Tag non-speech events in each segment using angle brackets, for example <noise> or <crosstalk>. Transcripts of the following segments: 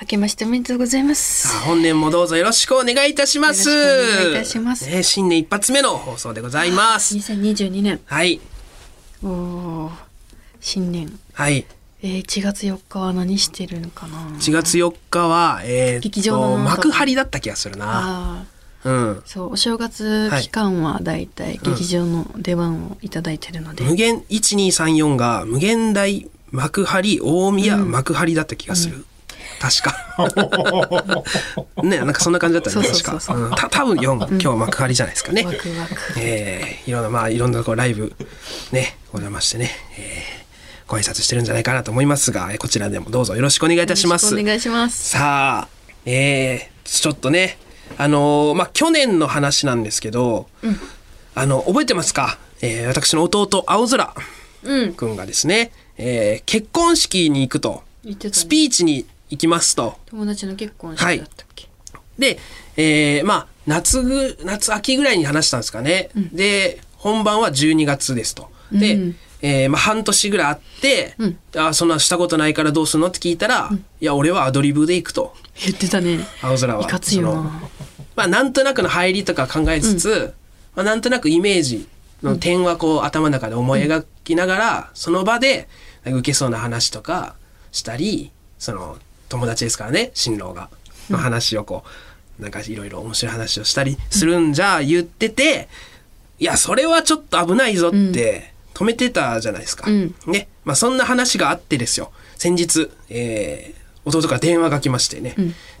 明けましておめでとうございます。本年もどうぞよろしくお願いいたします。よろしくお願いいたしますね、新年一発目の放送でございます。2022年。はい。おー新年。はい。えー、1月4日は何してるのかな？1月4日は、えー劇場の幕張だった気がするな。うん。そう、お正月期間はだいたい劇場の出番をいただいてるので。無限、1234が無限大幕張大宮幕張だった気がする。確か。ね、なんかそんな感じだったね、確か。んた多分4、今日幕張じゃないですかね。ワクワク。えーいろんな、まあ、いろんなこうライブ、ね、お邪魔してね、えーご挨拶してるんじゃないかなと思いますが、えーこちらでもどうぞよろしくお願いいたします。お願いします。さあ、えーちょっとね、あのーまあ、去年の話なんですけど、あの、覚えてますか？えー私の弟、青空うん。くんがですね、えー結婚式に行くと、ね。スピーチに行きますと。友達の結婚式だったっけ、で、えーまあ、夏ぐ、夏、秋ぐらいに話したんですかね。で、本番は12月ですと。で、うんえーまあ、半年ぐらいあって、うんあそんなしたことないからどうするのって聞いたら、いや、俺はアドリブで行くと。言ってたね。青空は。いかつい。まあ、なんとなくの入りとか考えつつ、まあ、なんとなくイメージの点はこう頭の中で思い描きながら、その場で受けそうな話とかしたり、その友達ですからね、新郎が、の話をこう、なんかいろいろ面白い話をしたりするんじゃ言ってて、いや、それはちょっと危ないぞって止めてたじゃないですか。うんね。まあそんな話があってですよ。先日、えー、弟から電話が来ましてね、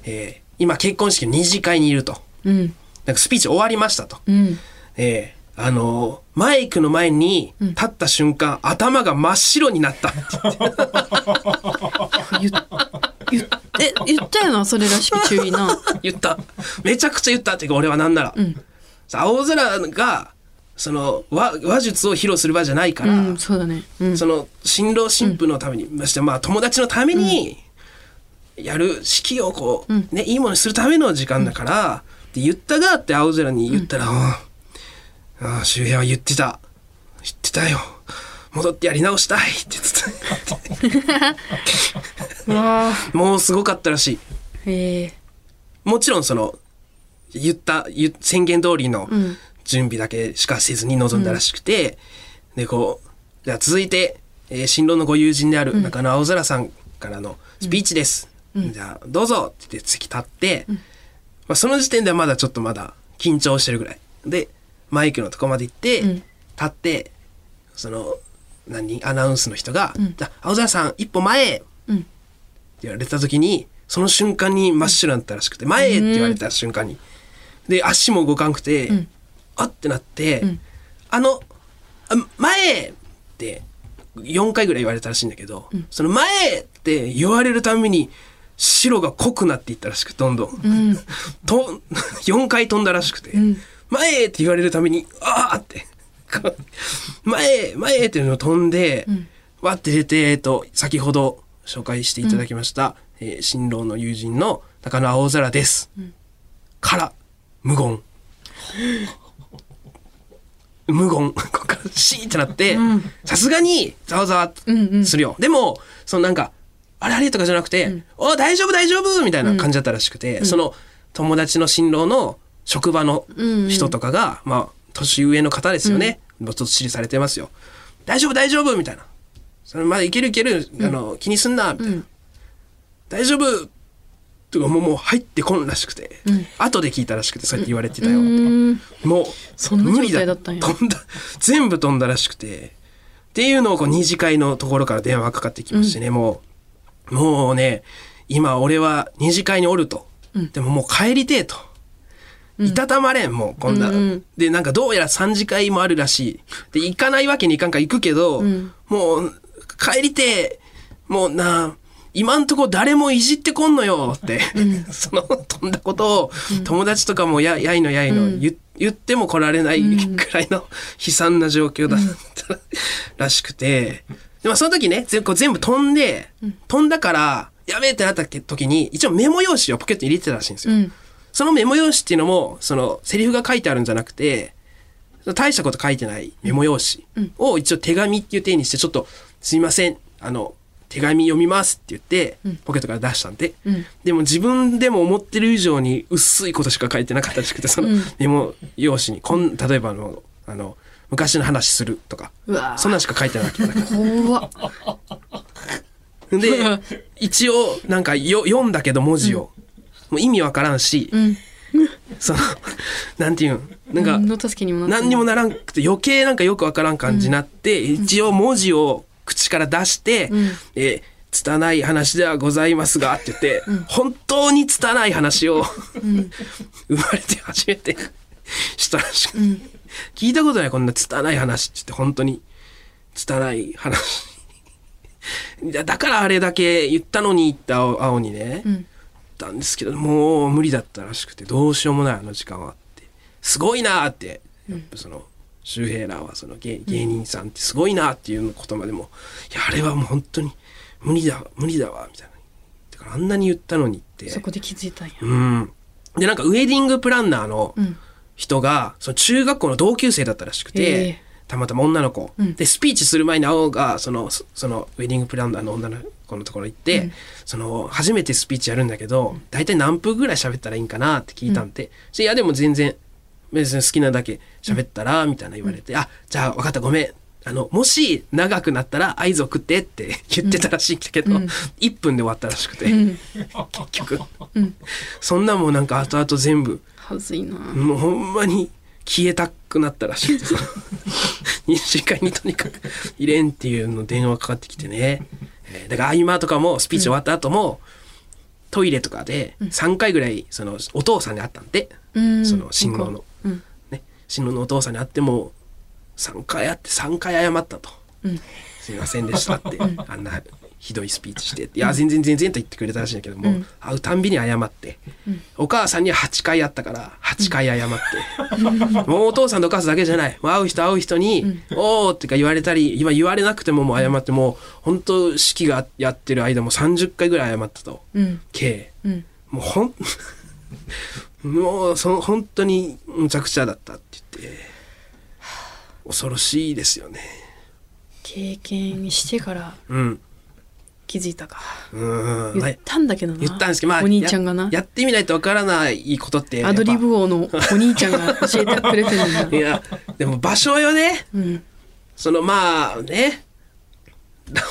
えー今結婚式の二次会にいると。うん。なんかスピーチ終わりましたと。うん。えーあのーマイクの前に立った瞬間、頭が真っ白になったって言って。<laughs> 言え、言ったよな、それらしき注意な。言った。めちゃくちゃ言ったっていうか、俺はなんなら。さ青空が、その話、話術を披露する場じゃないから、うん、そうだね。うん。その、新郎新婦のために、ましてまあ友達のために、やる式をこう、ね、いいものにするための時間だから、って言ったがって青空に言ったら、ああ、周平は言ってた。言ってたよ。戻ってやり直したい。って言ってた。もうすごかったらしい。もちろんその言った言宣言通りのん。準備だけしかせずに臨んだらしくて、でこうじゃあ続いて、えー新郎のご友人である中野青空さんからのスピーチです、じゃあどうぞ。って言って席立って、まあ、その時点ではまだちょっとまだ緊張してるぐらい。でマイクのとこまで行って、立ってその何？アナウンスの人が「じゃあ青空さん一歩前!」うんって言われた時にその瞬間に真っ白になったらしくて「前へ!」って言われた瞬間にで足も動かんくて、あってなって「あのあ前へ!」って4回ぐらい言われたらしいんだけど、その「前へ!」って言われるために白が濃くなっていったらしくどんどん、と4回飛んだらしくて「前へ!」って言われるために「ああ!」って <laughs> 前へ前へっていうのを飛んで、わって出て、えっと、先ほど紹介していただきました、えー新郎の友人の高野青空です。から、無言。<laughs> 無言。ここからシーってなって、さすがにざわざわするよ。でも、そのなんか、あれあれとかじゃなくて、お大丈夫大丈夫みたいな感じだったらしくて、その友達の新郎の職場の人とかが、まあ、年上の方ですよね。もうちょっと指示されてますよ。大丈夫大丈夫みたいな。それまだいけるいける、あの、気にすんな、みたいな。大丈夫とかもうもう入ってこんらしくて、後で聞いたらしくてそうやって言われてたよ。うん。もうそんな無理状態だったんや。飛んだ。全部飛んだらしくて。っていうのをこう二次会のところから電話かかってきましてね、もうもうね今俺は二次会におると、でももう帰りてえと。いたたまれん、もう、こんな。うんうん。で、なんかどうやら三次会もあるらしい。で、行かないわけにいかんから行くけど、もう、帰りてえ、もうな、今んとこ誰もいじってこんのよって、<laughs> その飛んだことを友達とかもややいのやいの言,、言っても来られないくらいの <laughs> 悲惨な状況だったらしくて、でもその時ね全こう全部飛んで、飛んだからやべえってなった時に一応メモ用紙をポケットに入れてたらしいんですよ。うんそのメモ用紙っていうのもそのセリフが書いてあるんじゃなくて大したこと書いてないメモ用紙を一応手紙っていう体にしてちょっと「すいません。あの手紙読みます」って言ってポケットから出したんで、でも自分でも思ってる以上に薄いことしか書いてなかったらしくてそのメモ用紙に。こん例えばあのあの昔の話するとかそんなんしか書いてなかったで一応なんかよ読んだけど文字を、もう意味わからんし、ん。<laughs> そのなんていうんなんか何にもならんくて余計なんかよくわからん感じになって、一応文字を口から出して「えー拙い話ではございますが」って言って、本当に拙い話を、<laughs> 生まれて初めて <laughs> したらしく、聞いたことないこんな拙い話って言って本当に。拙い話。だからあれだけ言ったのに言った青青にね、言ったんですけどもう無理だったらしくてどうしようもないあの時間はって。すごいなーって。やっぱその周平らはその芸芸人さんってすごいなっていうことまでもいやあれはもう本当に無理だ無理だわみたいな。だからあんなに言ったのにって。そこで気づいたんや。うん。でなんかウェディングプランナーのん。人が、その中学校の同級生だったらしくて、ええたまたま女の子、ん。でスピーチする前に青がそのそそのウェディングプランナーの女の子のところ行って、その初めてスピーチやるんだけど大体何分ぐらい喋ったらいいんかなって聞いたんで、いやでも全然別に好きなだけ喋ったらみたいな言われて、あじゃあ分かったごめん。あのもし長くなったら合図送ってって言ってたらしいけど、1分で終わったらしくて、結局、そんなもんなんか後々全部はずいな。もうほんまに消えたくなったらしくてその二次会にとにかく入れんっていうの電話かかってきてね、えーだから合間とかもスピーチ終わった後も、トイレとかで3回ぐらいそのお父さんに会ったんで、うん。その新郎の、うん。ね。新郎のお父さんに会っても3回会って3回謝ったと。すみませんでしたって、あんなひどいスピーチして。いや全然全然と言ってくれたらしいんだけども、会うたんびに謝って、お母さんには8回会ったから8回謝って、もうお父さんとお母さんだけじゃない。もう会う人会う人に「おお」ってか言われたり今言われなくてももう謝ってもう本当式がやってる間も30回ぐらい謝ったと、うん。計うん。もうほんもうその本当にむちゃくちゃだったって言って。恐ろしいですよね。経験してからうん気づいたか。うん。言ったんだけどな。言ったんですけど、まあ、お兄ちゃんがな。ややってみないとわからないことってアドリブ王のお兄ちゃんが教えてくれてるんだ <laughs> いやでも場所よねうん。そのまあね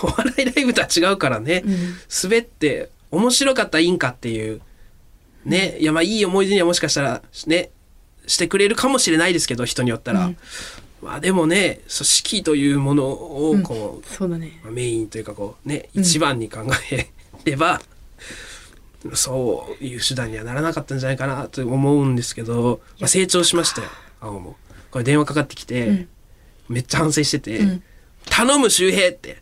お笑いライブとは違うからね、滑って面白かったらいいんかっていうねいやまあいい思い出にはもしかしたらねしてくれるかもしれないですけど人によったら、まあでもねそう式というものをこう、そうだね。まあメインというかこうね一番に考えれば、そういう手段にはならなかったんじゃないかなと思うんですけど、まあ、成長しましたよ青も。これ電話かかってきて、めっちゃ反省してて「頼む周平」って、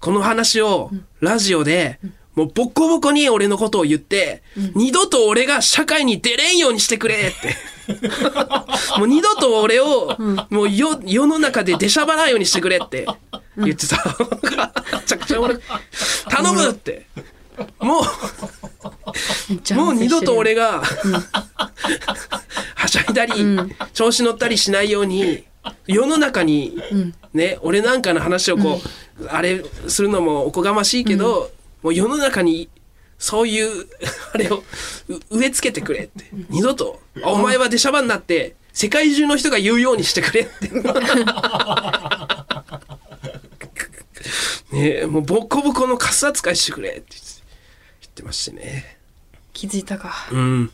この話をラジオで、もうボコボコに俺のことを言って、二度と俺が社会に出れんようにしてくれって。<laughs> もう二度と俺を、もう世世の中で出しゃばらないようにしてくれって。言ってた。めちゃくちゃ俺、頼むって。もう、ゃもう二度と俺がが、はしゃいだり、調子乗ったりしないように、世の中に、ね、俺なんかの話をこう、あれするのもおこがましいけど、もう世の中に、そういう、<laughs> あれをう植え付けてくれって。二度と、あお前は出しゃばになって、世界中の人が言うようにしてくれって。<laughs> ねえもうボコボコのカス扱いしてくれって言ってましてね。気づいたか。うん。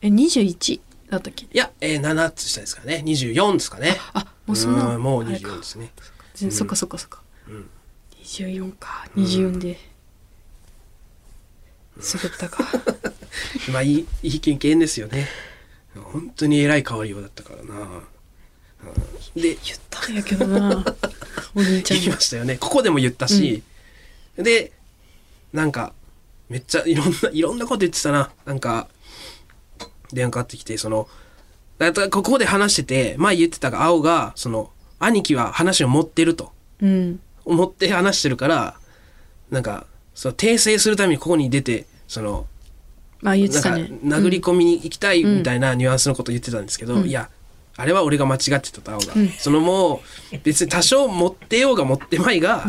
え21だったっけ？いや、えー、7つ下ですからね。24ですかね。あもうそんなうんもうあれか。24ですね。全そっかそっかそっか、ん。24か。24で、滑ったか。<laughs> まあいいいい経験ですよね。本当に偉い変わりようだったからな、うん、で言ったんやけどな。<laughs> お兄ちゃんに。言いましたよね。ここでも言ったし、でなんかめっちゃいろんないろんなこと言ってたな。なんか電話かかってきてそのだからここで話してて前言ってたが青がその兄貴は話を持ってると。うん。思って話してるからなんかそう訂正するためにここに出てそのまあ言っなんかてたね殴り込みに行きたいみたいなニュアンスのこと言ってたんですけど、うん。いやあれは俺が間違ってたと青が、うん。そのもう別に多少持ってようが持ってまいが、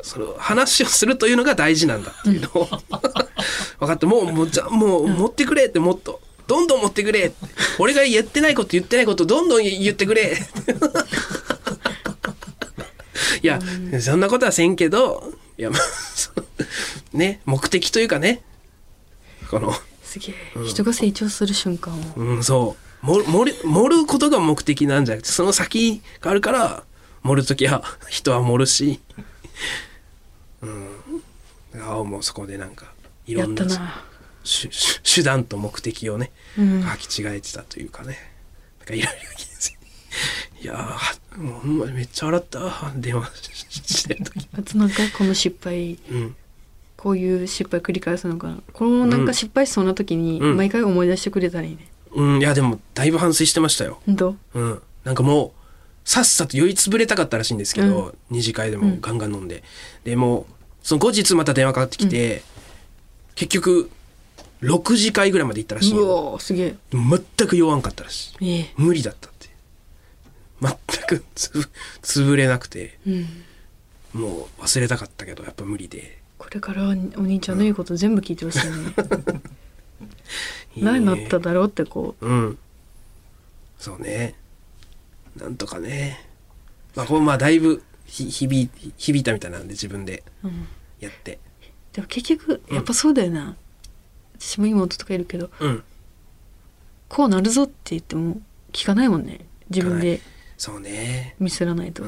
その話をするというのが大事なんだっていうのを。<laughs> 分かってもうもうじゃもう持ってくれってもっと。どんどん持ってくれ俺が言ってないこと言ってないことどんどん言ってくれ。<laughs> いや、そんなことはせんけどいやまあね目的というかねこのすげえ、人が成長する瞬間をうん、そう。盛る盛ることが目的なんじゃなくて、その先があるから、盛るときは人は盛るし、うん。青もそこでなんか、いろんな手段と目的をね、うん履き違えてたというかね。なんかいろいろいやー、もうほんまにめっちゃ笑ったわ。電話ししてるとき。あとなんかこの失敗うん。こういう失敗繰り返すのかな。このなんか失敗しそうな時にうん。毎回思い出してくれたらいいね、うん、いやでも、だいぶ反省してましたよ。ほんとうん、なんかもうさっさと酔いつぶれたかったらしいんですけど、二次会でもガンガン飲んで、でもうその後日また電話かかってきて、結局6次会ぐらいまで行ったらしいうよわーすげえ。全く酔わんかったらしい。ええ。無理だったって全くつぶ潰れなくて。うん。もう忘れたかったけどやっぱ無理で。これからはお兄ちゃんの言うこと全部聞いてほしいね。いいね何なっただろうってこう。ん。そうね。なんとかね。まあこれまあだいぶひ響い響いたみたいなんで自分でう、うん、やって。でも結局やっぱそうだよな、私も妹とかいるけどうん。こうなるぞって言っても聞かないもんね。自分でそうね。ミスらないと、う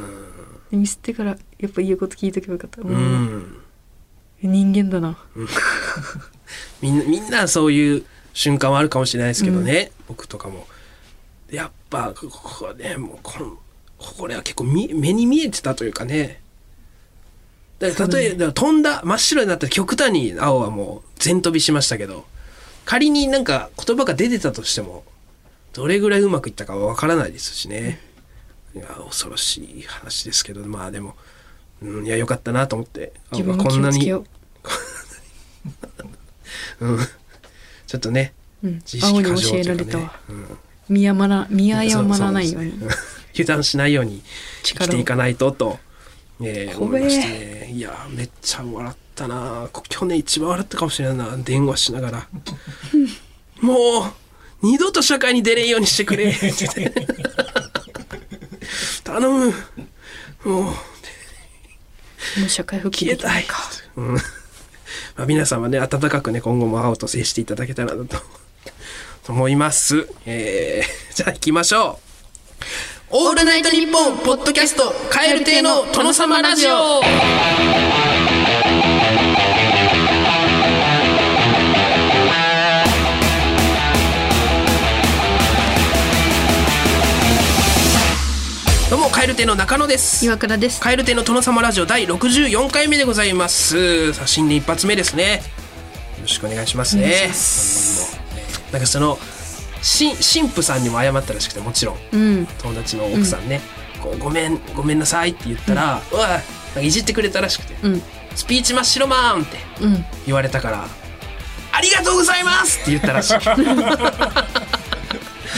でミスってからやっぱ言うこと聞いとけばよかった、ん、もう、うん人間だな。<laughs> みんなみんなそういう瞬間はあるかもしれないですけどね、僕とかも。でやっぱここはねもうこのこれは結構み目に見えてたというかね。だから例えば、飛んだ真っ白になったら極端に青はもう全飛びしましたけど仮になんか言葉が出てたとしてもどれぐらいうまくいったかはわからないですしね、いや恐ろしい話ですけどまあでも、うん、いやよかったなと思って。こんなにううん、ちょっとねうん。自意識過剰というかね。られたわ、うん見誤ら見誤らないように。<laughs> 油断しないように生きていかないとと、えー、思いましてね。いやめっちゃ笑ったな。こ去年一番笑ったかもしれないな。電話しながら。<laughs> もう二度と社会に出れんようにしてくれ。<laughs> 頼む。もう。もう社会復帰できないい。かうんまあ、皆様ね温かくね今後も青と接していただけたらなと <laughs> 思います、えー、<laughs> じゃあ行きましょう。オールナイトニッポンポッドキャストカエル亭の殿様ラジオ。どうも蛙亭の中野です。岩倉です。蛙亭の殿様ラジオ第64回目でございます。さあ新年一発目ですね。よろしくお願いしますね。なんかそのし神父さんにも謝ったらしくてもちろん。うん。友達の奥さんね、こうごめんごめんなさいって言ったら、うわなんかいじってくれたらしくて、うん。スピーチ真っ白マンってうん。言われたからありがとうございますって言ったらしい。<laughs>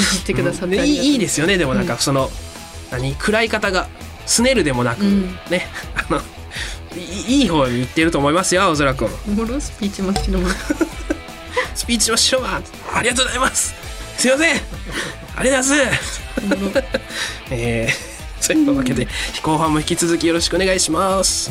いじってくださっていいですよね。でもなんかその、何暗い方がすねるでもなく、うん。ね <laughs> あのいい方に言ってると思いますよ青空君。おもろスピーチマッチのも <laughs> スピーチ真っ白マンありがとうございます。すいません。ありがとうございます。<laughs> えー、そういうわけで後半も引き続きよろしくお願いします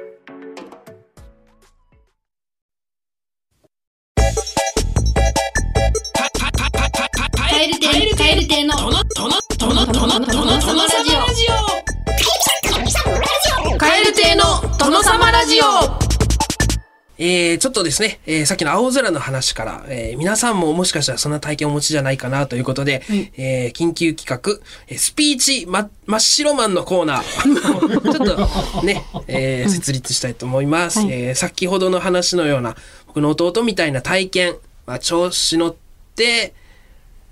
亭のトノサマラジオ。えー、ちょっとですね、えー、さっきの青空の話から、えー、皆さんももしかしたらそんな体験をお持ちじゃないかなということで、えー、緊急企画、えースピーチま真っ白マンのコーナー、<laughs> ちょっとね、えー、設立したいと思います、えー先ほどの話のような、僕の弟みたいな体験、まあ、調子乗って、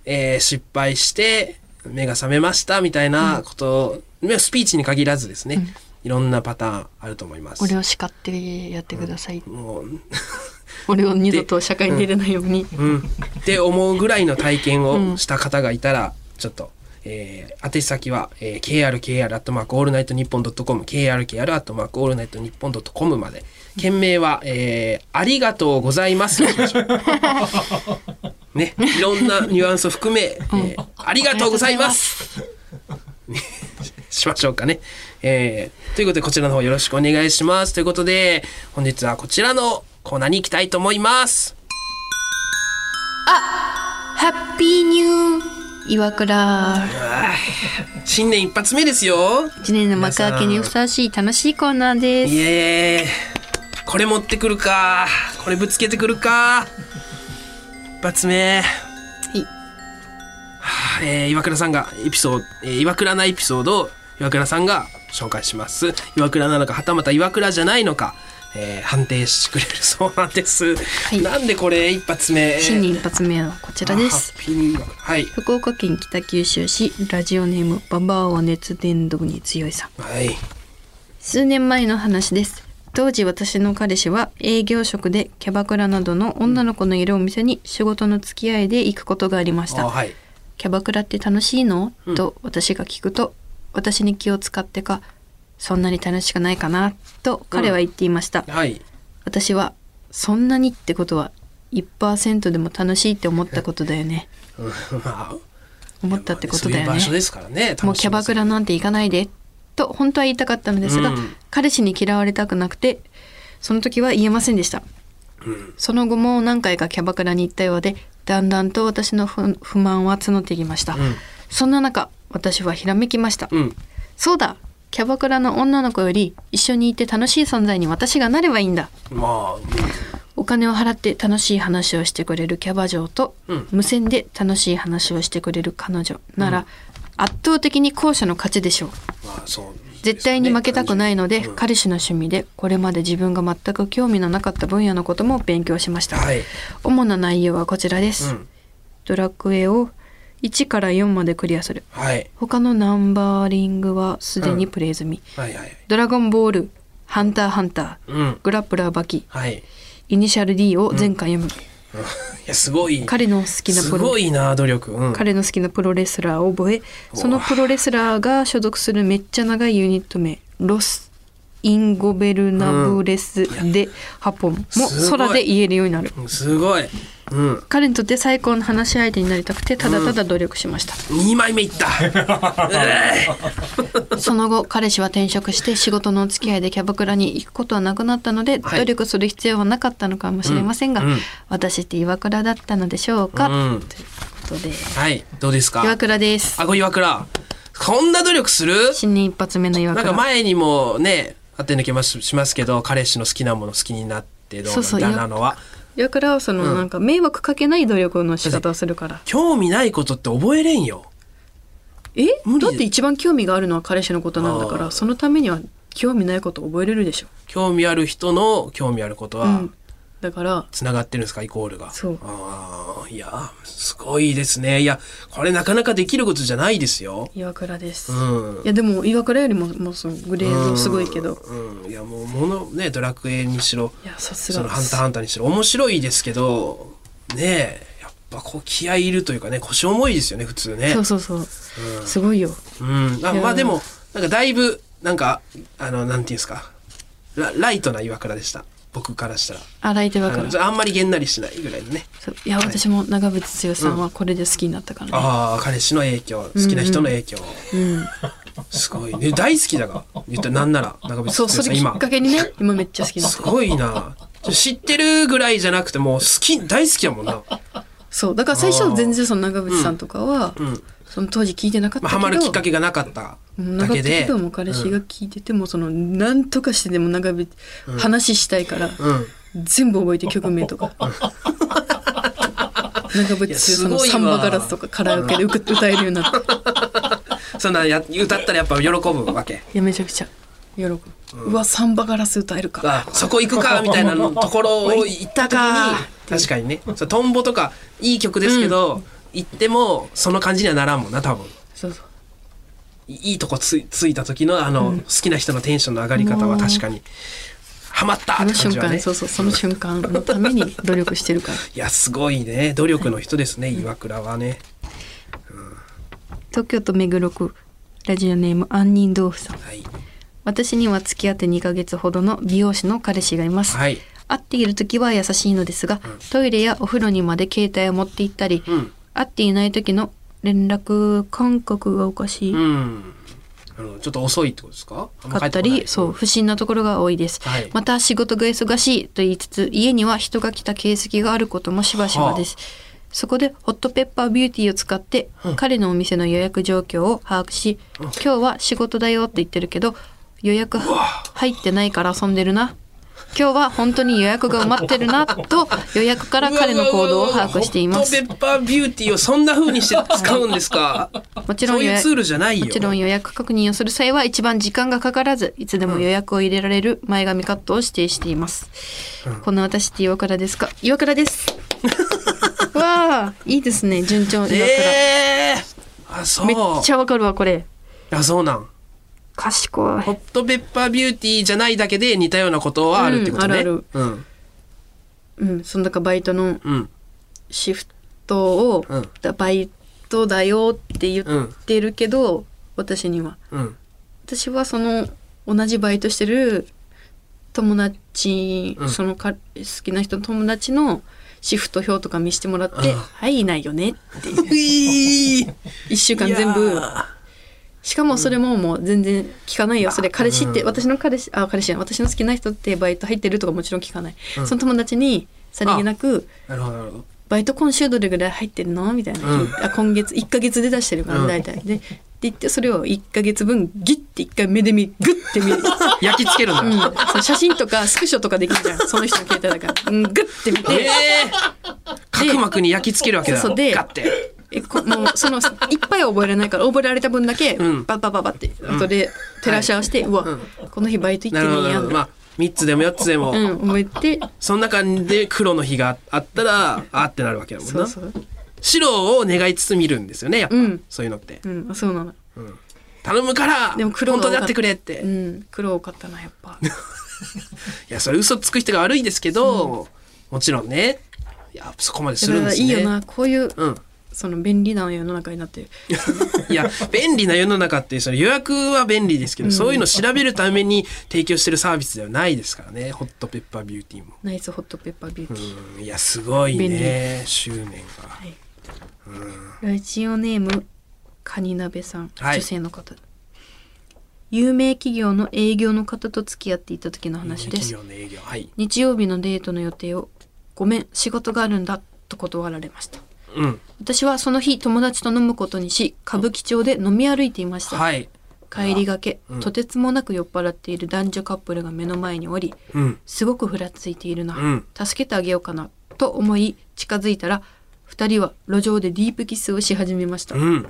えー失敗して目が覚めましたみたいなことを、ねスピーチに限らずですね、いろんなパターンあると思います。俺を叱ってやってください、もう。<laughs> 俺を二度と社会に出れないように、うん、って思うぐらいの体験をした方がいたら、ちょっと、えー、宛先は、えー、krkr アットマークオールナイトニッポンドットコム krkr アットマークオールナイトニッポンドットコムまで。件名は、えー、ありがとうございます。<laughs> ね。いろんなニュアンスを含め、えーありがとうございますしましょうかね。えー、ということでこちらの方よろしくお願いします。ということで本日はこちらのコーナーに行きたいと思います。ハッピーニュー岩倉新年一発目ですよ。一年の幕開けにふさわしい楽しいコーナーですイエーイこれ持ってくるかこれぶつけてくるか一発目はいはあえー岩倉さんがエピソード、えー岩倉なエピソードを岩倉さんが紹介します。岩倉なのかはたまた岩倉じゃないのか、えー判定してくれるそうなんです、い。なんでこれ一発目？新年一発目はこちらです。はい。福岡県北九州市ラジオネームババアは熱伝導に強いさん。はい。数年前の話です。当時私の彼氏は営業職でキャバクラなどの女の子のいるお店に仕事の付き合いで行くことがありました。あはい。キャバクラって楽しいの、と私が聞くと私に気を使ってかそんなに楽しくないかなと彼は言っていました、はい。私はそんなにってことは1%でも楽しいって思ったことだよね。<laughs> 思ったってことだよね。ねもうキャバクラなんて行かないでと本当は言いたかったのですが、うん。彼氏に嫌われたくなくてその時は言えませんでした、その後も何回かキャバクラに行ったようでだんだんと私の不不満は募ってきました、ん。そんな中私はひらめきました、うん。そうだ。キャバクラの女の子より一緒にいて楽しい存在に私がなればいいんだ。まあお金を払って楽しい話をしてくれるキャバ嬢と、うん。無線で楽しい話をしてくれる彼女なら、圧倒的に後者の勝ちでしょう。まあそう絶対に負けたくないので、うん。彼氏の趣味でこれまで自分が全く興味のなかった分野のことも勉強しました、はい。主な内容はこちらです、うん。ドラクエを1から4までクリアする。はい。他のナンバーリングはすでにプレイ済み、はいはいドラゴンボールハンターハンターうん。グラップラーバキはい。イニシャル D を全巻読む、いやすごい。彼の好きなすプロごいな努力。うん。彼の好きなプロレスラーを覚えそのプロレスラーが所属するめっちゃ長いユニット名ロス・インゴベルナブレス・デ・ハポン。も空で言えるようになる。すごい。うん。彼にとって最高の話し相手になりたくてただただ努力しました、2枚目いった。<laughs> その後彼氏は転職して仕事のお付き合いでキャバクラに行くことはなくなったので、はい。努力する必要はなかったのかもしれませんが、うん。うん。私って岩倉だったのでしょうか、うん。というこことで。はい。どうですか？岩倉です。あご岩倉。こんな努力する？新年一発目の岩なん倉か前にもねあって抜けますしますけど彼氏の好きなもの好きになってどうそうそうだなのは。岩倉はその、うん。なんか迷惑かけない努力の仕方をするから。興味ないことって覚えれんよ。え？無理だって一番興味があるのは彼氏のことなんだからそのためには興味ないことを覚えれるでしょ、興味ある人の興味あることはうん、だからつながってるんですか？イコールが。そう。ああいやすごいですね。いやこれなかなかできることじゃないですよ。岩倉です、うん。いやでも岩倉よりももうそのグレードすごいけど、うん、いやもうものねドラクエにしろいやさすがそのハンターハンターにしろ面白いですけどねえやっぱこう気合いいるというかね腰重いですよね普通ね。そうそうそう、すごいよ。うん、あまあでもなんかだいぶなんかあのなんていうんですか？ラライトな岩倉でした僕からしたら。洗い手あ岩倉のあんまりげんなりしないぐらいのね。いや私も長渕剛さんはこれで好きになったからね、ああ彼氏の影響好きな人の影響、うん、すごい。ね大好きだが？言ったらなんなら長渕剛そうそれきっかけにね今めっちゃ好きすごいな。知ってるぐらいじゃなくてもう好き大好きだもんな、そう。だから最初全然その長渕さんとかは、うんその当時聞いてなかったまあ、けど、ハマるきっかけがなかっただけで。けどもう彼氏が聞いてても、その何とかしてでも長渕、話したいから、うん。全部覚えて曲名とか。<laughs> 長渕剛さんの「すごいわサンバガラス」とかカラオケで歌歌えるようになって。い <laughs> そんなや歌ったらやっぱ喜ぶわけ。やめちゃくちゃ喜ぶ、うわサンバガラス歌えるか。あそこ行くかみたいなのところを行った時に <laughs> 確かにね。トンボとかいい曲ですけど、行ってもその感じにはならんもんな多分。そうそう。いいとこつついた時のあの、好きな人のテンションの上がり方は確かに。ハマったっその瞬間、て感じはね。そうそうその瞬間のために努力してるから。<laughs> いやすごいね。努力の人ですね岩倉はね。東京都目黒区ラジオネーム杏仁豆腐さん。はい。私には付き合って2ヶ月ほどの美容師の彼氏がいます、はい。会っている時は優しいのですが、トイレやお風呂にまで携帯を持って行ったり、うん会っていない時の連絡感覚がおかしい、うん。あのちょっと遅いってことですか？あんまかったりそう不審なところが多いです、はい。また仕事が忙しいと言いつつ家には人が来た形跡があることもしばしばです、そこでホットペッパービューティーを使って彼のお店の予約状況を把握し、今日は仕事だよって言ってるけど予約入ってないから遊んでるな今日は本当に予約が埋まってるなと予約から彼の行動を把握しています。<laughs> ホットペッパービューティーをそんな風にして使うんですか？もちろんツールじゃないよもちろん予約確認をする際は一番時間がかからずいつでも予約を入れられる前髪カットを指定しています、この私って岩倉ですか？岩倉です。<laughs> わあいいですね。順調岩倉、えー、あそう。めっちゃわかるわこれ。あそうなん賢い。ホットペッパービューティーじゃないだけで似たようなことはあるってことね。うんあるうん。うんそのだからバイトのうん。シフトを、うん。だバイトだよって言ってるけど、私には。うん。私はその同じバイトしてる友達、うん。そのか好きな人の友達のシフト表とか見せてもらって「うん。はいいないよね」っていう。いい1週間全部しかもそれももう全然聞かないよ。それ彼氏って、うん。私の彼氏あ彼氏私の好きな人ってバイト入ってるとかもちろん聞かない、うん。その友達にさりげなくなるほどなるほど。「バイト今週どれぐらい入ってるの?」みたいな、うん。あ今月1ヶ月で出してるからうん。大体、でって言ってそれを1ヶ月分ギッて1回目で見グッて見る。<laughs> 焼き付けるんだ。うん、写真とかスクショとかできるじゃん。その人の携帯だから、うん、グッて見えて。え角膜に焼き付けるわけだ。そう。でガッて。えこもうそのいっぱいは覚えられないから覚えられた分だけうん。バッバッバッバッって後で照らし合わせて、うわ、この日バイト行っ。てねえやんまあ三つでも四つでも、うん覚えて。その中で黒の日があったらあってなるわけだもんな。そうそう。白を願いつつ見るんですよねやっぱ、うん。そういうのって。うんそうなの。頼むからでも黒本当であってくれって。いうん黒多かったなやっぱ。<laughs> やそれ嘘つく人が悪いですけど、もちろんね。いやそこまですだるんですね。いいよなこういううん。その便利な世の中になってる。<laughs> いや便利な世の中ってその予約は便利ですけど、そういうの調べるために提供してるサービスではないですからね。ホットペッパービューティーも。ナイスホットペッパービューティー、うん。いやすごい便ね執念が。はい。ラジオネームカニ鍋さん、はい。女性の方。有名企業の営業の方と付き合っていた時の話です。企業の営業。はい。日曜日のデートの予定をごめん仕事があるんだと断られましたううん。私はその日友達と飲むことにし歌舞伎町で飲み歩いていました、はい。帰りがけ、とてつもなく酔っ払っている男女カップルが目の前におりうん。すごくふらついているな、うん。助けてあげようかなと思い近づいたら二人は路上でディープキスをし始めました、うん。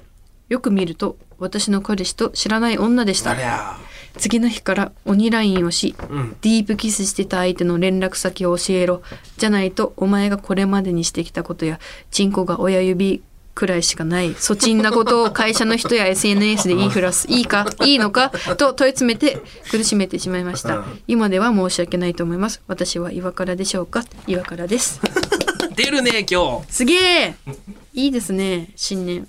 よく見ると私の彼氏と知らない女でした。ありゃ次の日から鬼ラインをし、うん。ディープキスしてた相手の連絡先を教えろ。じゃないとお前がこれまでにしてきたことやチンコが親指くらいしかない。粗沈なことを会社の人や SNS で言いふらす。いいか？いいのか？と問い詰めて苦しめてしまいました。うん。今では申し訳ないと思います。私は岩からでしょうか？岩からです。出るね今すげえ！いいですね新年。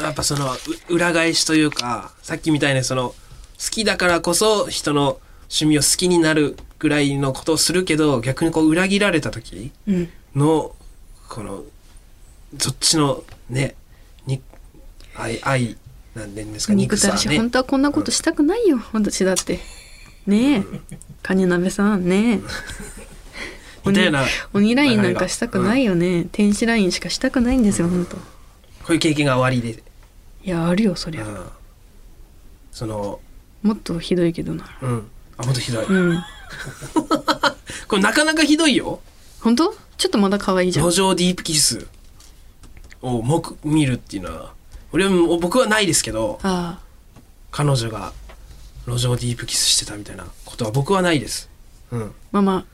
やっぱそのう裏返しというかさっきみたいなその好きだからこそ人の趣味を好きになるぐらいのことをするけど逆にこう裏切られた時うんのこのそっちのねに愛愛なんでですか憎たらし、ね。本当はこんなことしたくないよ、私だって。ねえ。カニ鍋さんねえ。みたいな。鬼ラインなんかしたくないよね、天使ラインしかしたくないんですよ本当。こういう経験が終わりで、いやあるよそりゃ。うん、そのもっとひどいけどな。うん。あもっとひどい、うん。<laughs> これなかなかひどいよ。本当？ちょっとまだ可愛いじゃん。路上ディープキスを目見るっていうのは俺は僕はないですけどあ彼女が路上ディープキスしてたみたいなことは僕はないです、うん、あまあ。ま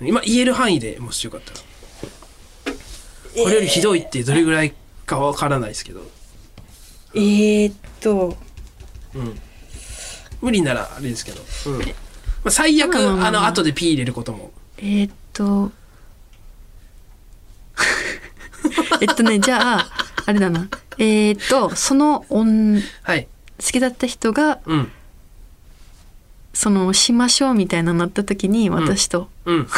今言える範囲でもしよかったら。これよりひどいってどれぐらいかわからないですけど、えー、っと。うん、無理ならあれですけど、うん。まあ、最悪まあまあの後でピー入れることも。えー、っと。<laughs> えっとねじゃああれだな。えー、っとその女はい。好きだった人がうん。そのしましょうみたいなのなった時に私と、うん。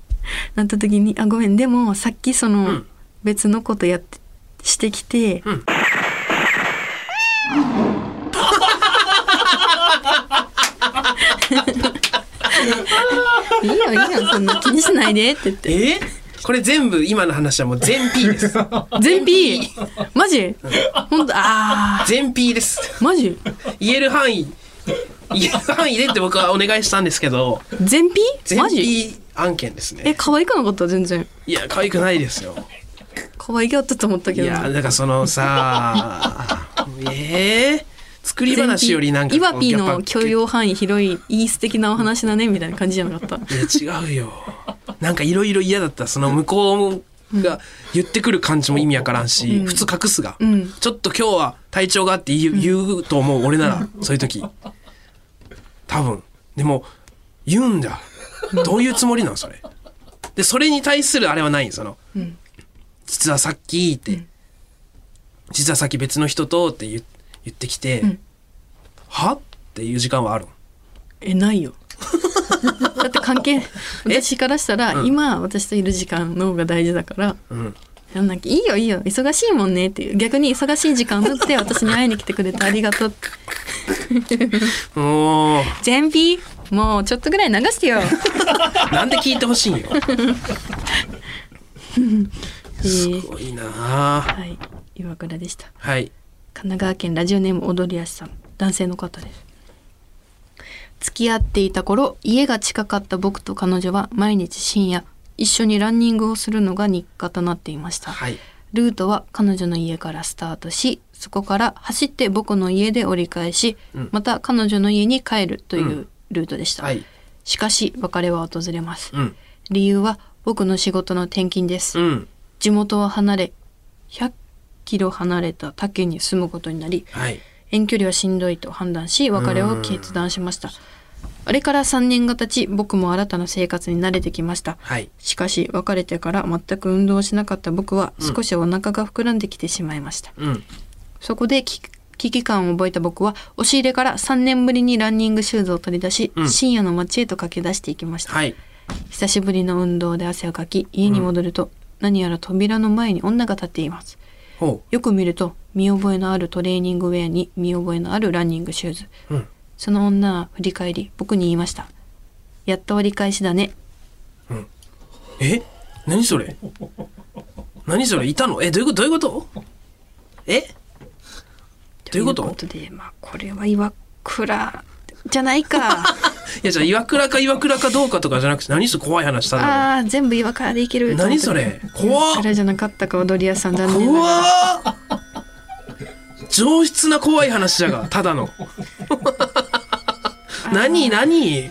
<laughs> なった時に「あごめんでもさっきその、うん。別のことやってしてきて、うん <laughs> いいよいいよそんな気にしないで」って言って。え？これ全部今の話はもう全 P です。<laughs> 全 P マジ？本当あ全 P です。ーマジ？言える範囲言える範囲でって僕はお願いしたんですけど。全 P 全マジ？P 案件ですえね可愛くなかった？全然。いや可愛くないですよ。可愛げあったと思ったいけどやだからそのさ <laughs> ええ作り話よりなんか全 P 岩 P やっぱの許容範囲広いいい素敵なお話だねみたいな感じじゃなかった。いや違うよ。なんかいろいろ嫌だった。その向こうが言ってくる感じも意味わからんし、普通隠すが、ん。ちょっと今日は体調があって言う,、言うと思う俺ならそういう時。多分。でも言うんだ。どういうつもりなのそれ。でそれに対するあれはない。その、実はさっきって、実はさっき別の人とって言言ってきて、は？っていう時間はあるえないよ。<laughs> だって関係私からしたら、今私といる時間の方が大事だからうん。なんかいいよいいよ忙しいもんねっていう逆に忙しい時間を縫って <laughs> 私に会いに来てくれてありがとう。<laughs> もう全ピもうちょっとぐらい流してよ。なんで聞いてほしいんよ。えすーごいなあはい岩倉でした。はい神奈川県ラジオネーム踊りやしさん。男性の方です。付き合っていた頃家が近かった僕と彼女は毎日深夜一緒にランニングをするのが日課となっていました、はい。ルートは彼女の家からスタートしそこから走って僕の家で折り返し、うん。また彼女の家に帰るといううルートでした、はい。しかし別れは訪れます、うん。理由は僕の仕事の転勤です、うん。地元を離れ100キロ離れた他県に住むことになりはい。遠距離はしんどいと判断し別れを決断しました。あれから3年が経ち僕も新たな生活に慣れてきました。はい。しかし別れてから全く運動をしなかった僕は少しお腹が膨らんできてしまいました、うん。そこで危危機感を覚えた僕は押し入れから3年ぶりにランニングシューズを取り出し、うん。深夜の街へと駆け出していきました、はい。久しぶりの運動で汗をかき家に戻ると、何やら扉の前に女が立っています。ほよく見ると見覚えのあるトレーニングウェアに見覚えのあるランニングシューズ。ううん。その女は振り返り僕に言いました。やっと折り返しだね。え？何それ？何それ？いたの？えどういうこと？どういうこと？え？どういうこと？ということで、まあ、これは岩倉じゃないか。<laughs> いやじゃあ岩倉か岩倉かどうかとかじゃなくて何それ怖い話したのああ、全部岩倉でいける。何それ怖っ。岩倉じゃなかったか、踊り屋さん残念なが怖上質な怖い話じゃが <laughs> ただの。何何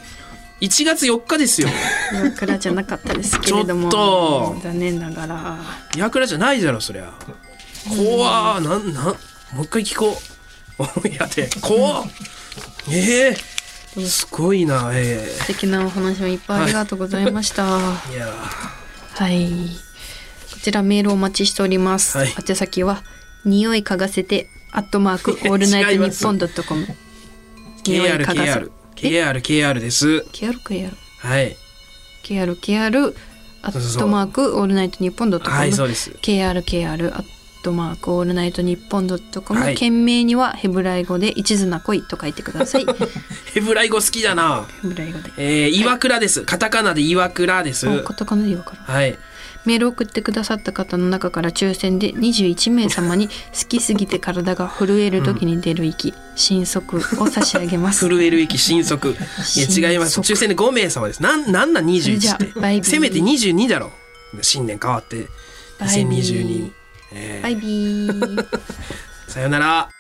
？1月4日ですよ。岩倉じゃなかったですけれども。ちょっと。残念ながら。岩倉じゃないだろそりゃ。怖っ。なんなんもう一回聞こう。<laughs> いやで怖っええすごいなえ素敵なお話もいっぱいありがとうございました。え <laughs> いやはい。こちらメールお待ちしております。はい宛先は、匂い嗅がせて、アットマーク、<laughs> オールナイトニッポンドットコム。匂い嗅がせ KRKR KR KR ですケアルケアル。はいケアルケアットマーク、オールナイトニッポンドットコム。はいそうです KRKR、アットマークオールナイトニッポンドットコム、件名にはヘブライ語で一途な恋と書いてください。<laughs> ヘブライ語好きだな。ヘブライ語で。えー、岩倉です、はい、カタカナで岩倉です。カタカナで岩倉。はい。メール送ってくださった方の中から抽選で21名様に好きすぎて体が震える時に出る息、新速を差し上げます。震える息新速いや違います。抽選で5名様です。なんなんなん21って。せめて22だろ。新年変わって。2022えー、バイビー。<laughs> さよなら。